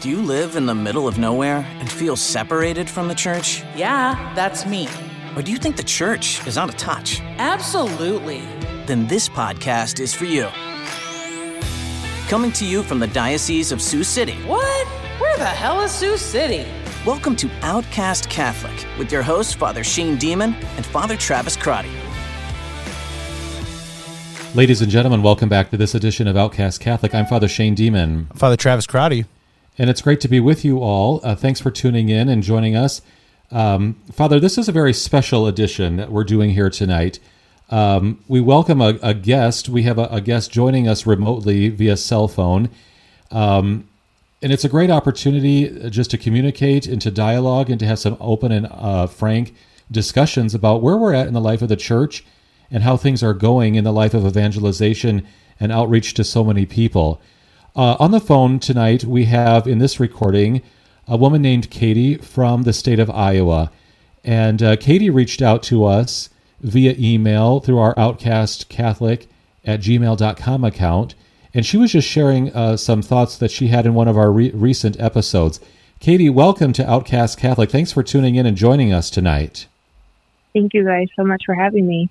Do you live in the middle of nowhere and feel separated from the church? Yeah, that's me. Or do you think the church is out of touch? Absolutely. Then this podcast is for you. Coming to you from the Diocese of Sioux City. What? Where the hell is Sioux City? Welcome to Outcast Catholic with your hosts, Father Shane Deman and Father Travis Crotty. Ladies and gentlemen, welcome back to this edition of Outcast Catholic. I'm Father Shane Deman. Father Travis Crotty. And it's great to be with you all. Uh, thanks for tuning in and joining us. Um, Father, this is a very special edition that we're doing here tonight. Um, we welcome a, a, guest. We have a, a, guest joining us remotely via cell phone. Um, and it's a great opportunity just to communicate and to dialogue and to have some open and uh, frank discussions about where we're at in the life of the church and how things are going in the life of evangelization and outreach to so many people. Uh, on the phone tonight, we have in this recording a woman named Katie from the state of Iowa. And uh, Katie reached out to us via email through our Outcast Catholic at gmail.com account. And she was just sharing uh, some thoughts that she had in one of our re- recent episodes. Katie, welcome to Outcast Catholic. Thanks for tuning in and joining us tonight. Thank you guys so much for having me.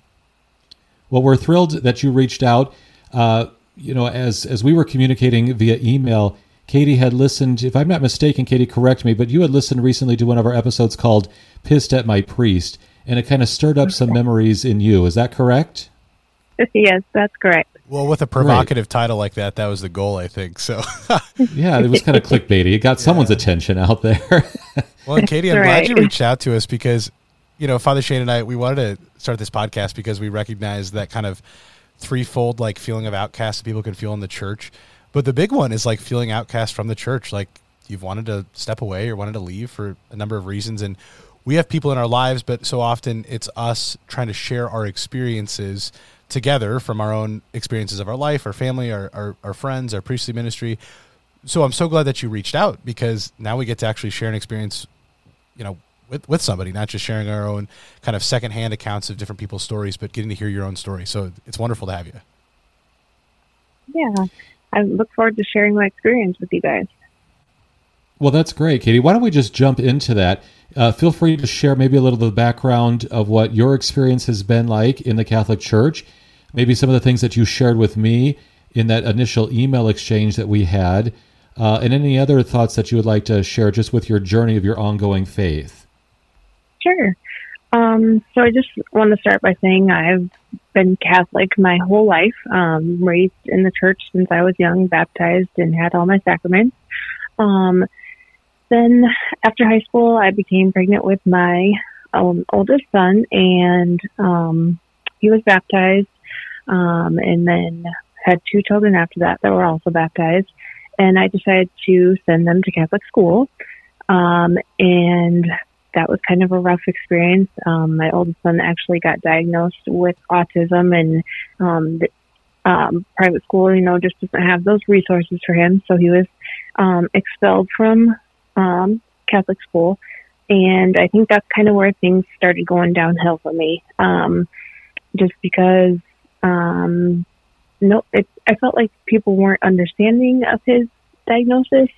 Well, we're thrilled that you reached out. Uh, you know, as as we were communicating via email, Katie had listened. If I'm not mistaken, Katie, correct me, but you had listened recently to one of our episodes called "Pissed at My Priest," and it kind of stirred up some memories in you. Is that correct? yes, that's correct. Well, with a provocative right. title like that, that was the goal, I think. So, yeah, it was kind of clickbaity. It got yeah. someone's attention out there. well, Katie, I'm right. glad you reached out to us because you know, Father Shane and I, we wanted to start this podcast because we recognize that kind of threefold like feeling of outcast that people can feel in the church. But the big one is like feeling outcast from the church. Like you've wanted to step away or wanted to leave for a number of reasons. And we have people in our lives, but so often it's us trying to share our experiences together from our own experiences of our life, our family, our, our, our friends, our priestly ministry. So I'm so glad that you reached out because now we get to actually share an experience, you know, with, with somebody, not just sharing our own kind of secondhand accounts of different people's stories, but getting to hear your own story. So it's wonderful to have you. Yeah, I look forward to sharing my experience with you guys. Well, that's great, Katie. Why don't we just jump into that? Uh, feel free to share maybe a little of the background of what your experience has been like in the Catholic Church, maybe some of the things that you shared with me in that initial email exchange that we had, uh, and any other thoughts that you would like to share just with your journey of your ongoing faith. Sure. Um, so I just want to start by saying I've been Catholic my whole life, um, raised in the church since I was young, baptized, and had all my sacraments. Um, then after high school, I became pregnant with my um, oldest son, and um, he was baptized, um, and then had two children after that that were also baptized. And I decided to send them to Catholic school. Um, and that was kind of a rough experience. Um, my oldest son actually got diagnosed with autism, and um, the, um, private school, you know, just doesn't have those resources for him. So he was um, expelled from um, Catholic school, and I think that's kind of where things started going downhill for me. Um, just because, um, no, it, I felt like people weren't understanding of his diagnosis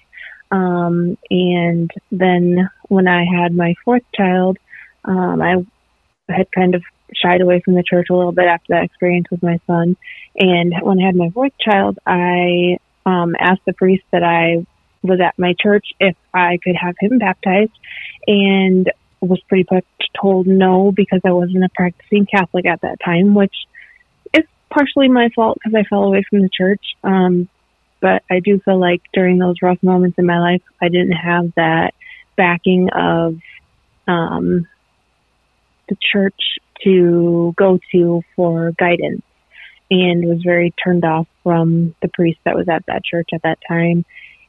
um, and then when I had my fourth child, um, I had kind of shied away from the church a little bit after that experience with my son. And when I had my fourth child, I um, asked the priest that I was at my church if I could have him baptized, and was pretty much told no because I wasn't a practicing Catholic at that time, which is partially my fault because I fell away from the church. Um, but I do feel like during those rough moments in my life, I didn't have that backing of um, the church to go to for guidance and was very turned off from the priest that was at that church at that time.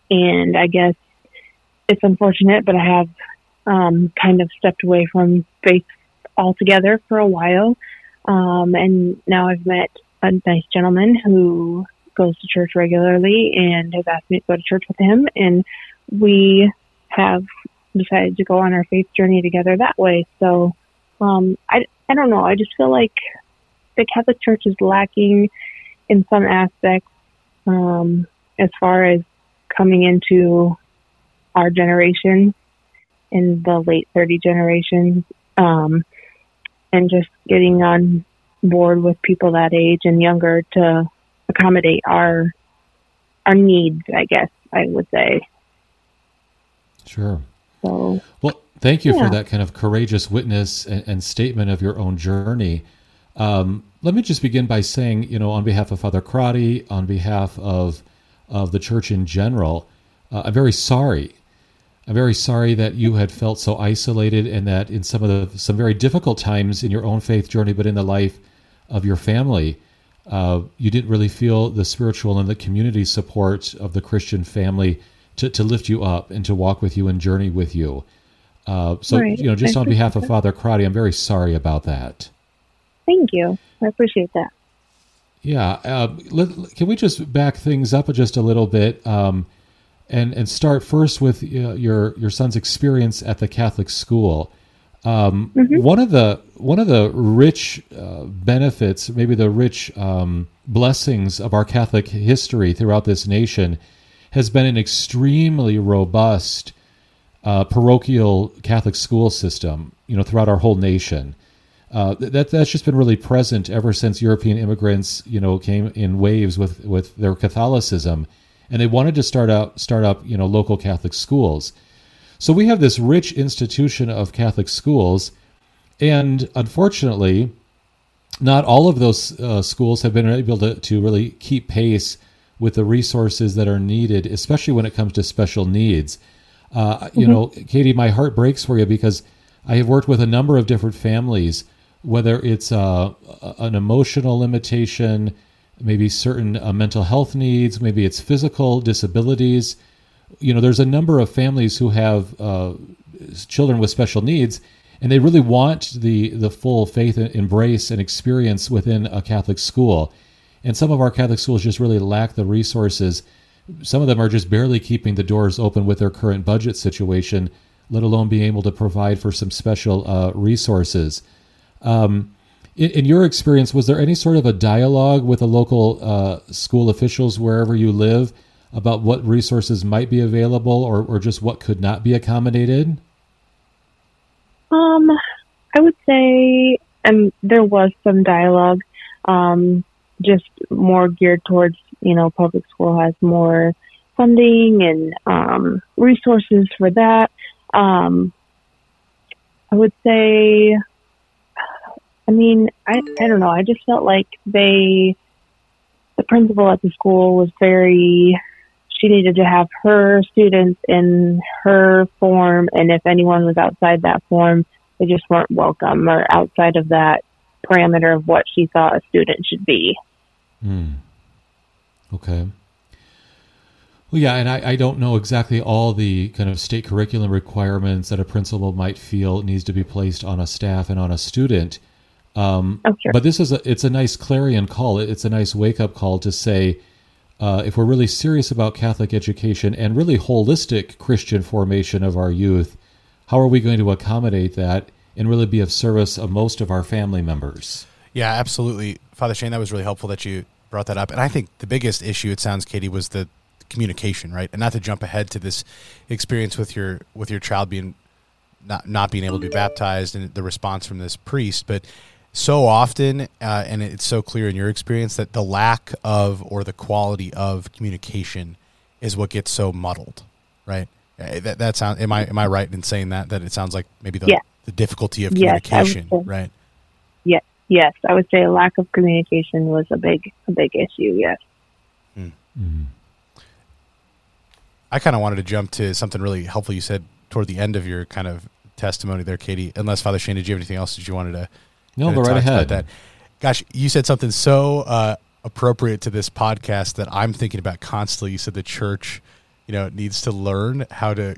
And I guess it's unfortunate, but I have um, kind of stepped away from faith altogether for a while. Um, and now I've met a nice gentleman who goes to church regularly and has asked me to go to church with him. And we have decided to go on our faith journey together that way. So, um, I, I don't know. I just feel like the Catholic Church is lacking in some aspects, um, as far as coming into our generation in the late 30 generation um, and just getting on board with people that age and younger to accommodate our our needs i guess i would say Sure. so Well, thank you Yeah. for that kind of courageous witness and, and statement of your own journey. Um, let me just begin by saying, you know, on behalf of Father Crotty, on behalf of of the church in general, uh, I'm very sorry. I'm very sorry that you had felt so isolated, and that in some of the some very difficult times in your own faith journey, but in the life of your family, uh, you didn't really feel the spiritual and the community support of the Christian family to, to lift you up and to walk with you and journey with you. Uh, so, Right. you know, just on behalf of Father Crotty, I'm very sorry about that. thank you i appreciate that Yeah. Uh, let, can we just back things up just a little bit um, and and start first with uh, your your son's experience at the Catholic school? Um, One of the one of the rich uh, benefits, maybe the rich um, blessings of our Catholic history throughout this nation, has been an extremely robust uh, parochial Catholic school system. You know, throughout our whole nation. Uh, that that's just been really present ever since European immigrants, you know, came in waves with with their Catholicism, and they wanted to start out start up, you know, local Catholic schools. So we have this rich institution of Catholic schools, and unfortunately, not all of those uh, schools have been able to, to really keep pace with the resources that are needed, especially when it comes to special needs. Uh, You know, Katie, my heart breaks for you because I have worked with a number of different families, whether it's uh, an emotional limitation, maybe certain uh, mental health needs, maybe it's physical disabilities. You know, there's a number of families who have uh, children with special needs, and they really want the the full faith embrace and experience within a Catholic school. And some of our Catholic schools just really lack the resources. Some of them are just barely keeping the doors open with their current budget situation, let alone being able to provide for some special uh, resources. Um, in, in your experience, was there any sort of a dialogue with the local uh, school officials wherever you live about what resources might be available or, or just what could not be accommodated? Um, I would say, um, there was some dialogue, um, just more geared towards, you know, public school has more funding and, um, resources for that. Um, I would say, I mean, I, I don't know. I just felt like they, the principal at the school was very, she needed to have her students in her form, and if anyone was outside that form, they just weren't welcome or outside of that parameter of what she thought a student should be. Hmm. Okay. Well, yeah, and I, I don't know exactly all the kind of state curriculum requirements that a principal might feel needs to be placed on a staff and on a student. Um, Oh, sure. But this is a it's a nice clarion call. It's a nice wake up call to say uh, if we're really serious about Catholic education and really holistic Christian formation of our youth, how are we going to accommodate that and really be of service of most of our family members? Yeah, absolutely. Father Shane, that was really helpful that you brought that up. And I think the biggest issue, it sounds, Katie, was the communication, right? And not to jump ahead to this experience with your with your child being not not being able to be baptized and the response from this priest, but so often, uh, and it's so clear in your experience that the lack of or the quality of communication is what gets so muddled, right? Uh, That that sound am I am I right in saying that that it sounds like maybe the Yeah. the difficulty of Yes, communication, say. right? Yes, yes, I would say a lack of communication was a big, a big issue. Yes. I kind of wanted to jump to something really helpful you said toward the end of your kind of testimony there, Katie. Unless Father Shane, did you have anything else that you wanted to? No, go right ahead. That, gosh, you said something so uh, appropriate to this podcast that I'm thinking about constantly. You said the church, you know, needs to learn how to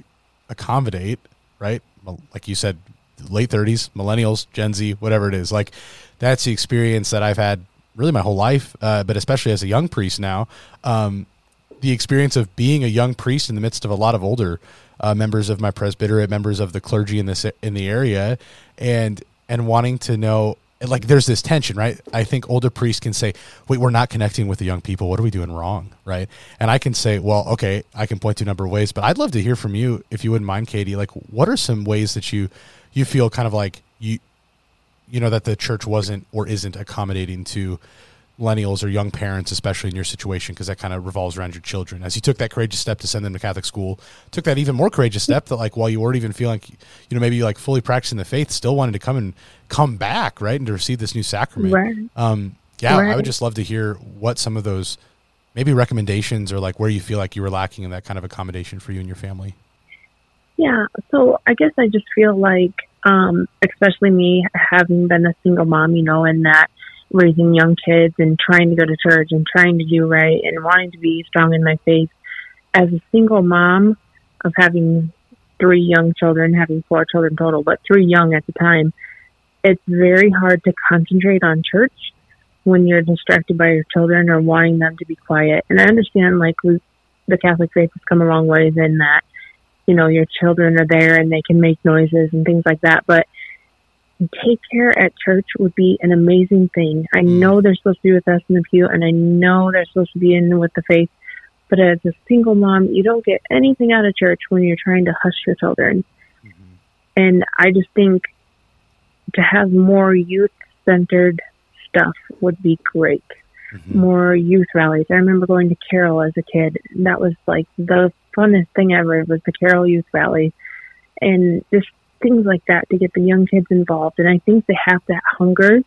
accommodate, right? Like you said, late 30s, millennials, Gen Z, whatever it is. Like that's the experience that I've had really my whole life, uh, but especially as a young priest now. Um, the experience of being a young priest in the midst of a lot of older uh, members of my presbyterate, members of the clergy in this in the area, and and wanting to know like there's this tension, right? I think older priests can say, "Wait, we're not connecting with the young people. What are we doing wrong?" Right? And I can say, "Well, okay, I can point to a number of ways, but I'd love to hear from you if you wouldn't mind, Katie. Like, what are some ways that you you feel kind of like you you know that the church wasn't or isn't accommodating to millennials or young parents, especially in your situation, because that kind of revolves around your children. As you took that courageous step to send them to Catholic school, took that even more courageous step that like while you weren't even feeling, like, you know, maybe like fully practicing the faith, still wanted to come and come back, right, and to receive this new sacrament. Right. Um, yeah, Right. I would just love to hear what some of those maybe recommendations or like where you feel like you were lacking in that kind of accommodation for you and your family. Yeah, so I guess I just feel like, um, especially me having been a single mom, you know, and that raising young kids and trying to go to church and trying to do right and wanting to be strong in my faith. As a single mom of having three young children, having four children total, but three young at the time, it's very hard to concentrate on church when you're distracted by your children or wanting them to be quiet. And I understand, like, the Catholic faith has come a long ways in that you know, your children are there and they can make noises and things like that. But take care at church would be an amazing thing. I mm. know they're supposed to be with us in the pew and I know they're supposed to be in with the faith. But as a single mom, you don't get anything out of church when you're trying to hush your children. Mm-hmm. And I just think to have more youth centered stuff would be great. Mm-hmm. More youth rallies. I remember going to Carroll as a kid. That was like the funnest thing ever was the Carroll Youth Rally. And just things like that to get the young kids involved. And I think they have that hunger,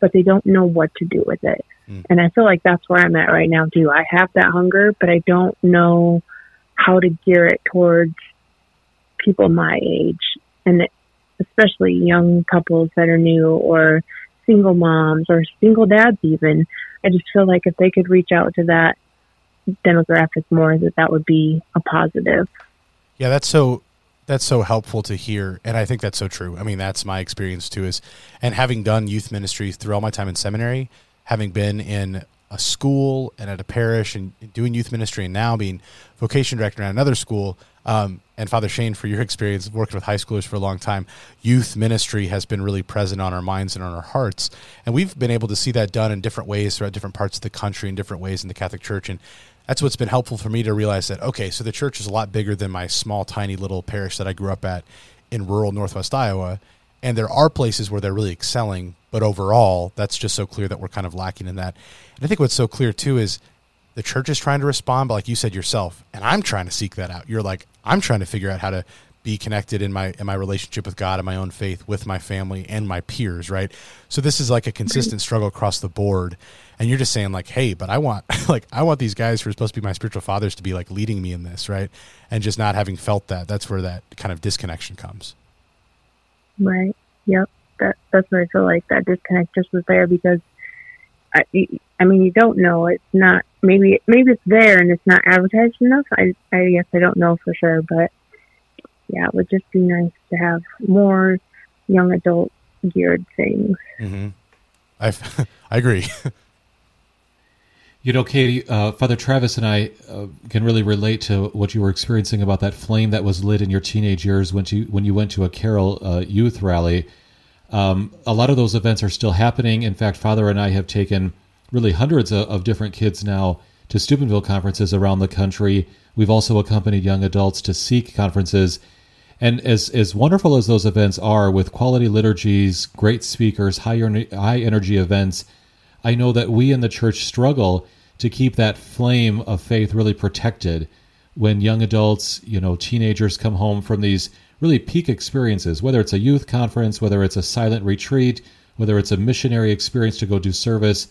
but they don't know what to do with it. Mm. And I feel like that's where I'm at right now too. I have that hunger, but I don't know how to gear it towards people my age and especially young couples that are new or single moms or single dads even. I just feel like if they could reach out to that demographic more that that would be a positive. Yeah, that's so that's so helpful to hear and I think that's so true. I mean, that's my experience too is and having done youth ministry through all my time in seminary, having been in a school and at a parish and doing youth ministry and now being vocation director at another school um, and father shane for your experience working with high schoolers for a long time youth ministry has been really present on our minds and on our hearts and we've been able to see that done in different ways throughout different parts of the country in different ways in the catholic church and that's what's been helpful for me to realize that okay so the church is a lot bigger than my small tiny little parish that i grew up at in rural northwest iowa. And there are places where they're really excelling but overall that's just so clear that we're kind of lacking in that. And i think what's so clear too is the church is trying to respond but like you said yourself and i'm trying to seek that out. You're like i'm trying to figure out how to be connected in my in my relationship with god and my own faith with my family and my peers right so this is like a consistent struggle across the board and you're just saying like hey but i want like i want these guys who are supposed to be my spiritual fathers to be like leading me in this right and just not having felt that that's where that kind of disconnection comes Right. Yep. That that's what I feel like that disconnect just was there because I I mean you don't know it's not maybe maybe it's there and it's not advertised enough. I I guess I don't know for sure, but yeah, it would just be nice to have more young adult geared things. mm-hmm. i i agree You know, Katie, uh, Father Travis and I uh, can really relate to what you were experiencing about that flame that was lit in your teenage years when you when you went to a Carroll uh, youth rally. Um, a lot of those events are still happening. In fact, Father and I have taken really hundreds of, of different kids now to Steubenville conferences around the country. We've also accompanied young adults to Seek conferences. And as, as wonderful as those events are, with quality liturgies, great speakers, high, high energy events, I know that we in the church struggle to keep that flame of faith really protected. When young adults, you know, teenagers come home from these really peak experiences, whether it's a youth conference, whether it's a silent retreat, whether it's a missionary experience to go do service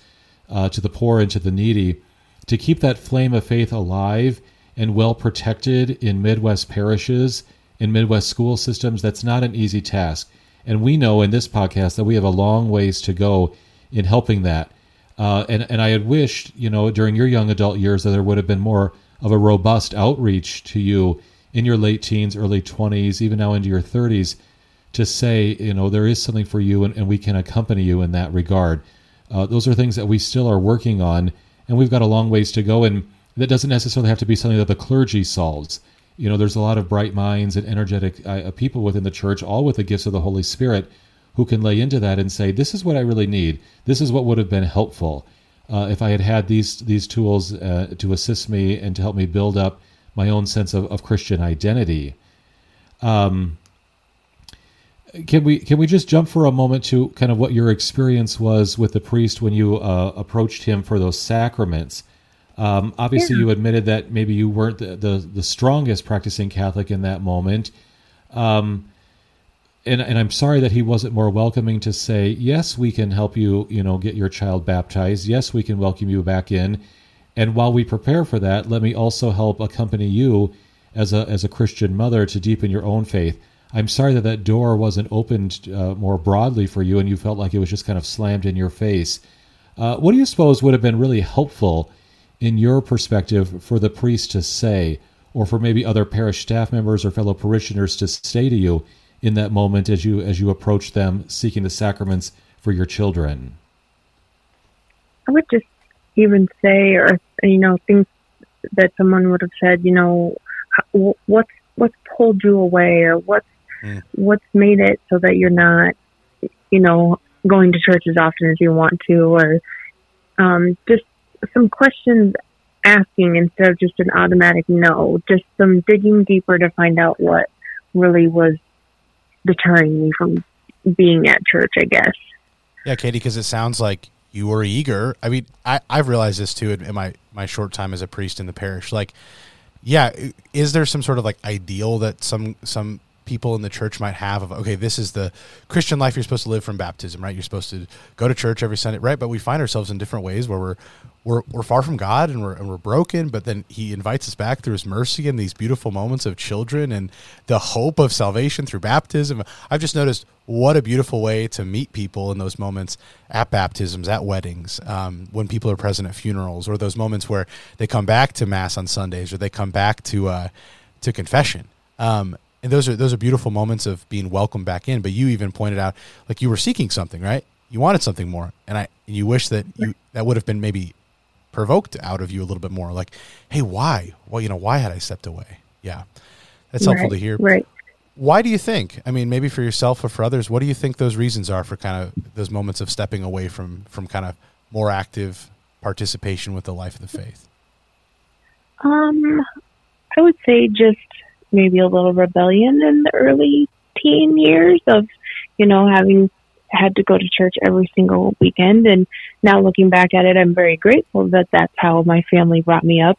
uh, to the poor and to the needy, to keep that flame of faith alive and well protected in Midwest parishes, in Midwest school systems, that's not an easy task. And we know in this podcast that we have a long ways to go in helping that. Uh, and and I had wished, you know, during your young adult years that there would have been more of a robust outreach to you in your late teens, early twenties, even now into your thirties, to say, you know, there is something for you, and, and we can accompany you in that regard. Uh, those are things that we still are working on, and we've got a long ways to go. And that doesn't necessarily have to be something that the clergy solves. You know, there's a lot of bright minds and energetic uh, people within the church, all with the gifts of the Holy Spirit, who can lay into that and say, "This is what I really need. This is what would have been helpful uh, if I had had these these tools uh, to assist me and to help me build up my own sense of, of Christian identity." Um, can we can we just jump for a moment to kind of what your experience was with the priest when you uh, approached him for those sacraments? Um, obviously, yeah. you admitted that maybe you weren't the, the, the strongest practicing Catholic in that moment, um, and and I'm sorry that he wasn't more welcoming to say yes, we can help you, you know, get your child baptized. Yes, we can welcome you back in, and while we prepare for that, let me also help accompany you as a as a Christian mother to deepen your own faith. I'm sorry that that door wasn't opened uh, more broadly for you and you felt like it was just kind of slammed in your face. Uh, what do you suppose would have been really helpful in your perspective for the priest to say, or for maybe other parish staff members or fellow parishioners to say to you in that moment as you as you approach them seeking the sacraments for your children? I would just even say, or you know, things that someone would have said. You know, what's what's pulled you away, or what's Mm. What's made it so that you're not, you know, going to church as often as you want to, or um, just some questions asking instead of just an automatic no, just some digging deeper to find out what really was deterring me from being at church, I guess. Yeah, Katie, because it sounds like you were eager. I mean, I, I've realized this too in my, my short time as a priest in the parish. Like, yeah, is there some sort of like ideal that some some people in the church might have of okay this is the christian life you're supposed to live from baptism right? You're supposed to go to church every sunday right? But we find ourselves in different ways where we're we're, we're far from god and we're, and we're broken but then he invites us back through his mercy and these beautiful moments of children and the hope of salvation through baptism. I've just noticed what a beautiful way to meet people in those moments at baptisms at weddings um, when people are present at funerals or those moments where they come back to mass on sundays or they come back to uh, to confession. Um, and those are those are beautiful moments of being welcomed back in. But you even pointed out like you were seeking something, right? You wanted something more, and I and you wish that you that would have been maybe provoked out of you a little bit more. Like, hey, why? Well, you know, why had I stepped away? Yeah, that's right, helpful to hear. Right. Why do you think? I mean, maybe for yourself or for others, what do you think those reasons are for kind of those moments of stepping away from from kind of more active participation with the life of the faith? Um, I would say just maybe a little rebellion in the early teen years of, you know, having had to go to church every single weekend. And now looking back at it, I'm very grateful that that's how my family brought me up.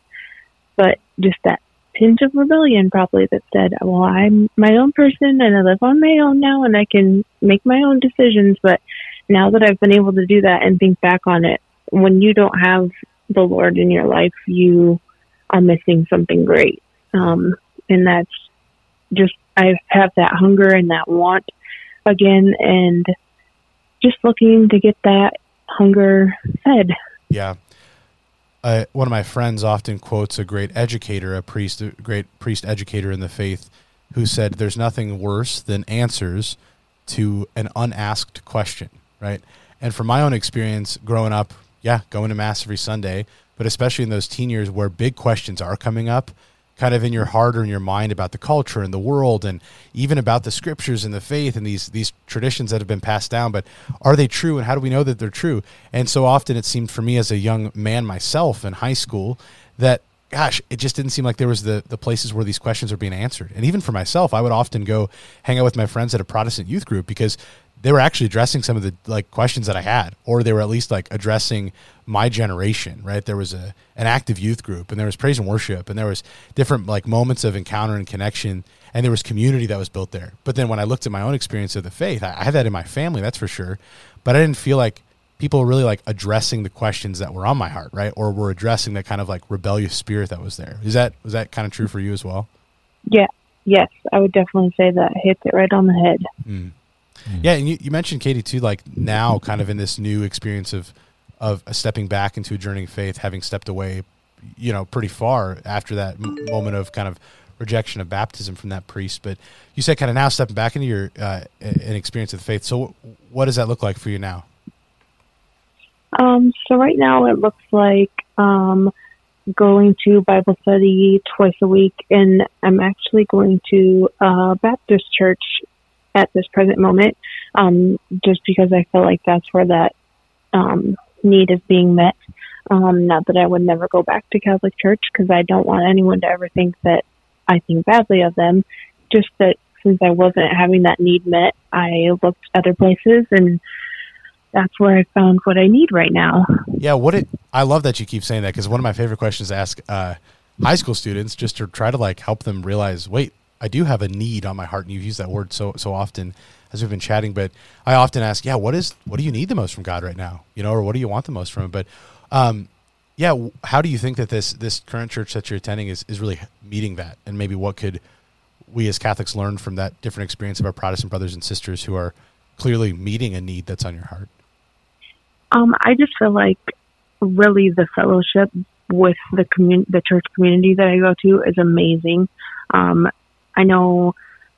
But just that tinge of rebellion probably that said, well, I'm my own person and I live on my own now and I can make my own decisions. But now that I've been able to do that and think back on it, when you don't have the Lord in your life, you are missing something great. Um, and that's just I have that hunger and that want again, and just looking to get that hunger fed. Yeah. Uh, one of my friends often quotes a great educator, a priest, a great priest educator in the faith, who said, "There's nothing worse than answers to an unasked question." Right. And from my own experience, growing up, yeah, going to mass every Sunday, but especially in those teen years where big questions are coming up, kind of in your heart or in your mind about the culture and the world and even about the scriptures and the faith and these these traditions that have been passed down. But are they true and how do we know that they're true? And so often it seemed for me as a young man myself in high school that gosh it just didn't seem like there was the the places where these questions are being answered. And even for myself i would often go hang out with my friends at a protestant youth group because they were actually addressing some of the like questions that I had, or they were at least like addressing my generation, right? There was a an active youth group, and there was praise and worship, and there was different like moments of encounter and connection, and there was community that was built there. But then when I looked at my own experience of the faith, I, I had that in my family, that's for sure, but I didn't feel like people were really like addressing the questions that were on my heart, right? Or were addressing that kind of like rebellious spirit that was there. Is that was that kind of true for you as well? Yeah. Yes, I would definitely say that hits it right on the head. Mm. Mm. Yeah, and you, you mentioned Katie too, like now, kind of in this new experience of of stepping back into a journey of faith, having stepped away, you know, pretty far after that m- moment of kind of rejection of baptism from that priest. But you said kind of now stepping back into your uh, an experience of the faith. So, what does that look like for you now? Um, so right now it looks like um, going to Bible study twice a week, and I'm actually going to a Baptist church at this present moment, um, just because I feel like that's where that um, need is being met. Um, not that I would never go back to Catholic Church because I don't want anyone to ever think that I think badly of them. Just that since I wasn't having that need met, I looked other places and that's where I found what I need right now. Yeah, what it I love that you keep saying that because one of my favorite questions to ask uh, high school students just to try to like help them realize, wait, I do have a need on my heart, and you've used that word so so often as we've been chatting. But I often ask, yeah, what is what do you need the most from God right now? You know, or what do you want the most from Him? But um, yeah, how do you think that this this current church that you're attending is is really meeting that, and maybe what could we as Catholics learn from that different experience of our Protestant brothers and sisters who are clearly meeting a need that's on your heart? Um, I just feel like really the fellowship with the commun- the church community that I go to is amazing. Um, I know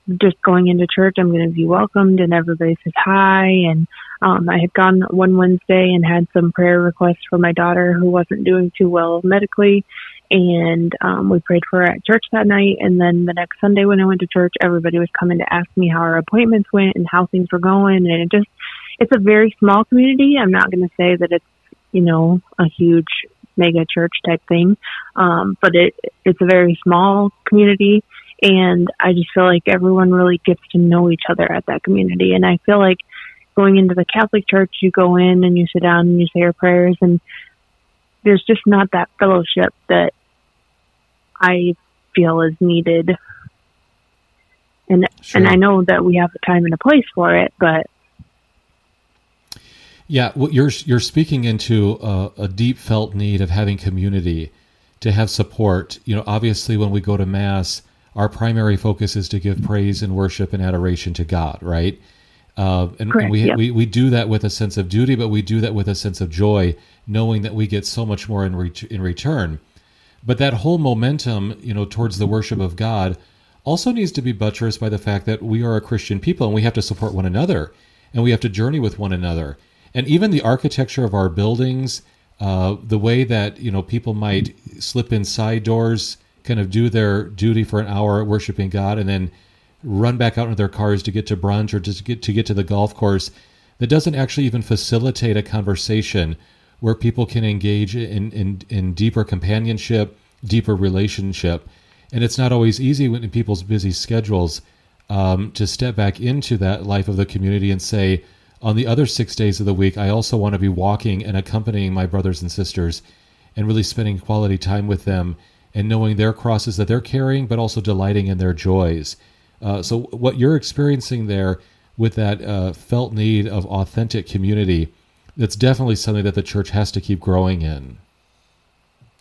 just going into church, I'm going to be welcomed and everybody says hi. And um, I had gone one Wednesday and had some prayer requests for my daughter who wasn't doing too well medically. And um, we prayed for her at church that night. And then the next Sunday when I went to church, everybody was coming to ask me how our appointments went and how things were going. And it just, it's a very small community. I'm not going to say that it's, you know, a huge mega church type thing. Um, but it, it's a very small community and I just feel like everyone really gets to know each other at that community. And I feel like going into the Catholic Church, you go in and you sit down and you say your prayers, and there's just not that fellowship that I feel is needed. And sure. and I know that we have a time and a place for it, but yeah, well, you're you're speaking into a, a deep felt need of having community, to have support. You know, obviously, when we go to mass our primary focus is to give praise and worship and adoration to God, right? Uh, and, Correct, and we, we we do that with a sense of duty, but we do that with a sense of joy, knowing that we get so much more in re- in return. But that whole momentum, you know, towards the worship of God, also needs to be buttressed by the fact that we are a Christian people and we have to support one another, and we have to journey with one another, and even the architecture of our buildings, uh, the way that you know people might slip in side doors kind of do their duty for an hour worshiping God and then run back out into their cars to get to brunch or to get to get to the golf course that doesn't actually even facilitate a conversation where people can engage in, in, in deeper companionship, deeper relationship. And it's not always easy in people's busy schedules um, to step back into that life of the community and say, on the other six days of the week, I also want to be walking and accompanying my brothers and sisters and really spending quality time with them and knowing their crosses that they're carrying, but also delighting in their joys. Uh, so, what you're experiencing there with that uh, felt need of authentic community, that's definitely something that the church has to keep growing in.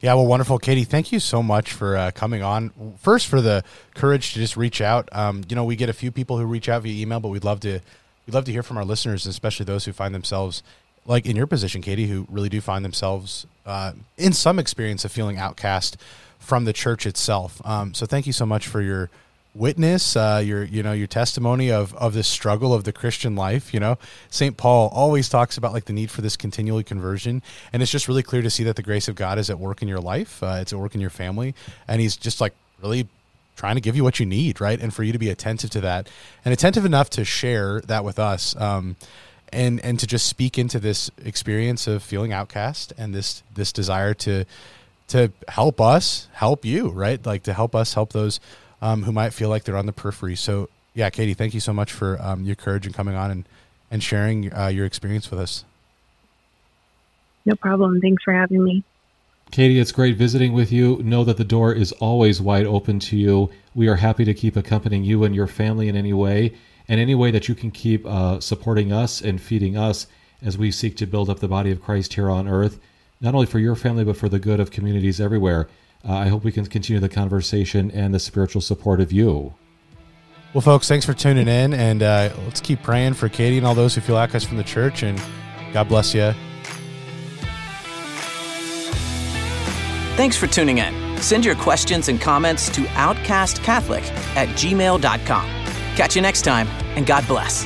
Yeah, well, wonderful, Katie. Thank you so much for uh, coming on. First, for the courage to just reach out. Um, you know, we get a few people who reach out via email, but we'd love to we'd love to hear from our listeners, especially those who find themselves like in your position, Katie, who really do find themselves uh, in some experience of feeling outcast from the church itself. Um, so thank you so much for your witness, uh, your you know your testimony of of this struggle of the Christian life. You know, Saint Paul always talks about like the need for this continually conversion, and it's just really clear to see that the grace of God is at work in your life. Uh, it's at work in your family, and He's just like really trying to give you what you need, right? And for you to be attentive to that, and attentive enough to share that with us. Um, and, and to just speak into this experience of feeling outcast and this this desire to to help us help you, right? Like to help us help those um, who might feel like they're on the periphery. So, yeah, Katie, thank you so much for um, your courage and coming on and, and sharing uh, your experience with us. No problem. Thanks for having me. Katie, it's great visiting with you. Know that the door is always wide open to you. We are happy to keep accompanying you and your family in any way, and any way that you can keep uh, supporting us and feeding us as we seek to build up the body of Christ here on earth not only for your family, but for the good of communities everywhere. Uh, I hope we can continue the conversation and the spiritual support of you. Well, folks, thanks for tuning in, and uh, let's keep praying for Katie and all those who feel outcast from the church. And God bless you. Thanks for tuning in. Send your questions and comments to outcastcatholic at gmail.com. Catch you next time, and God bless.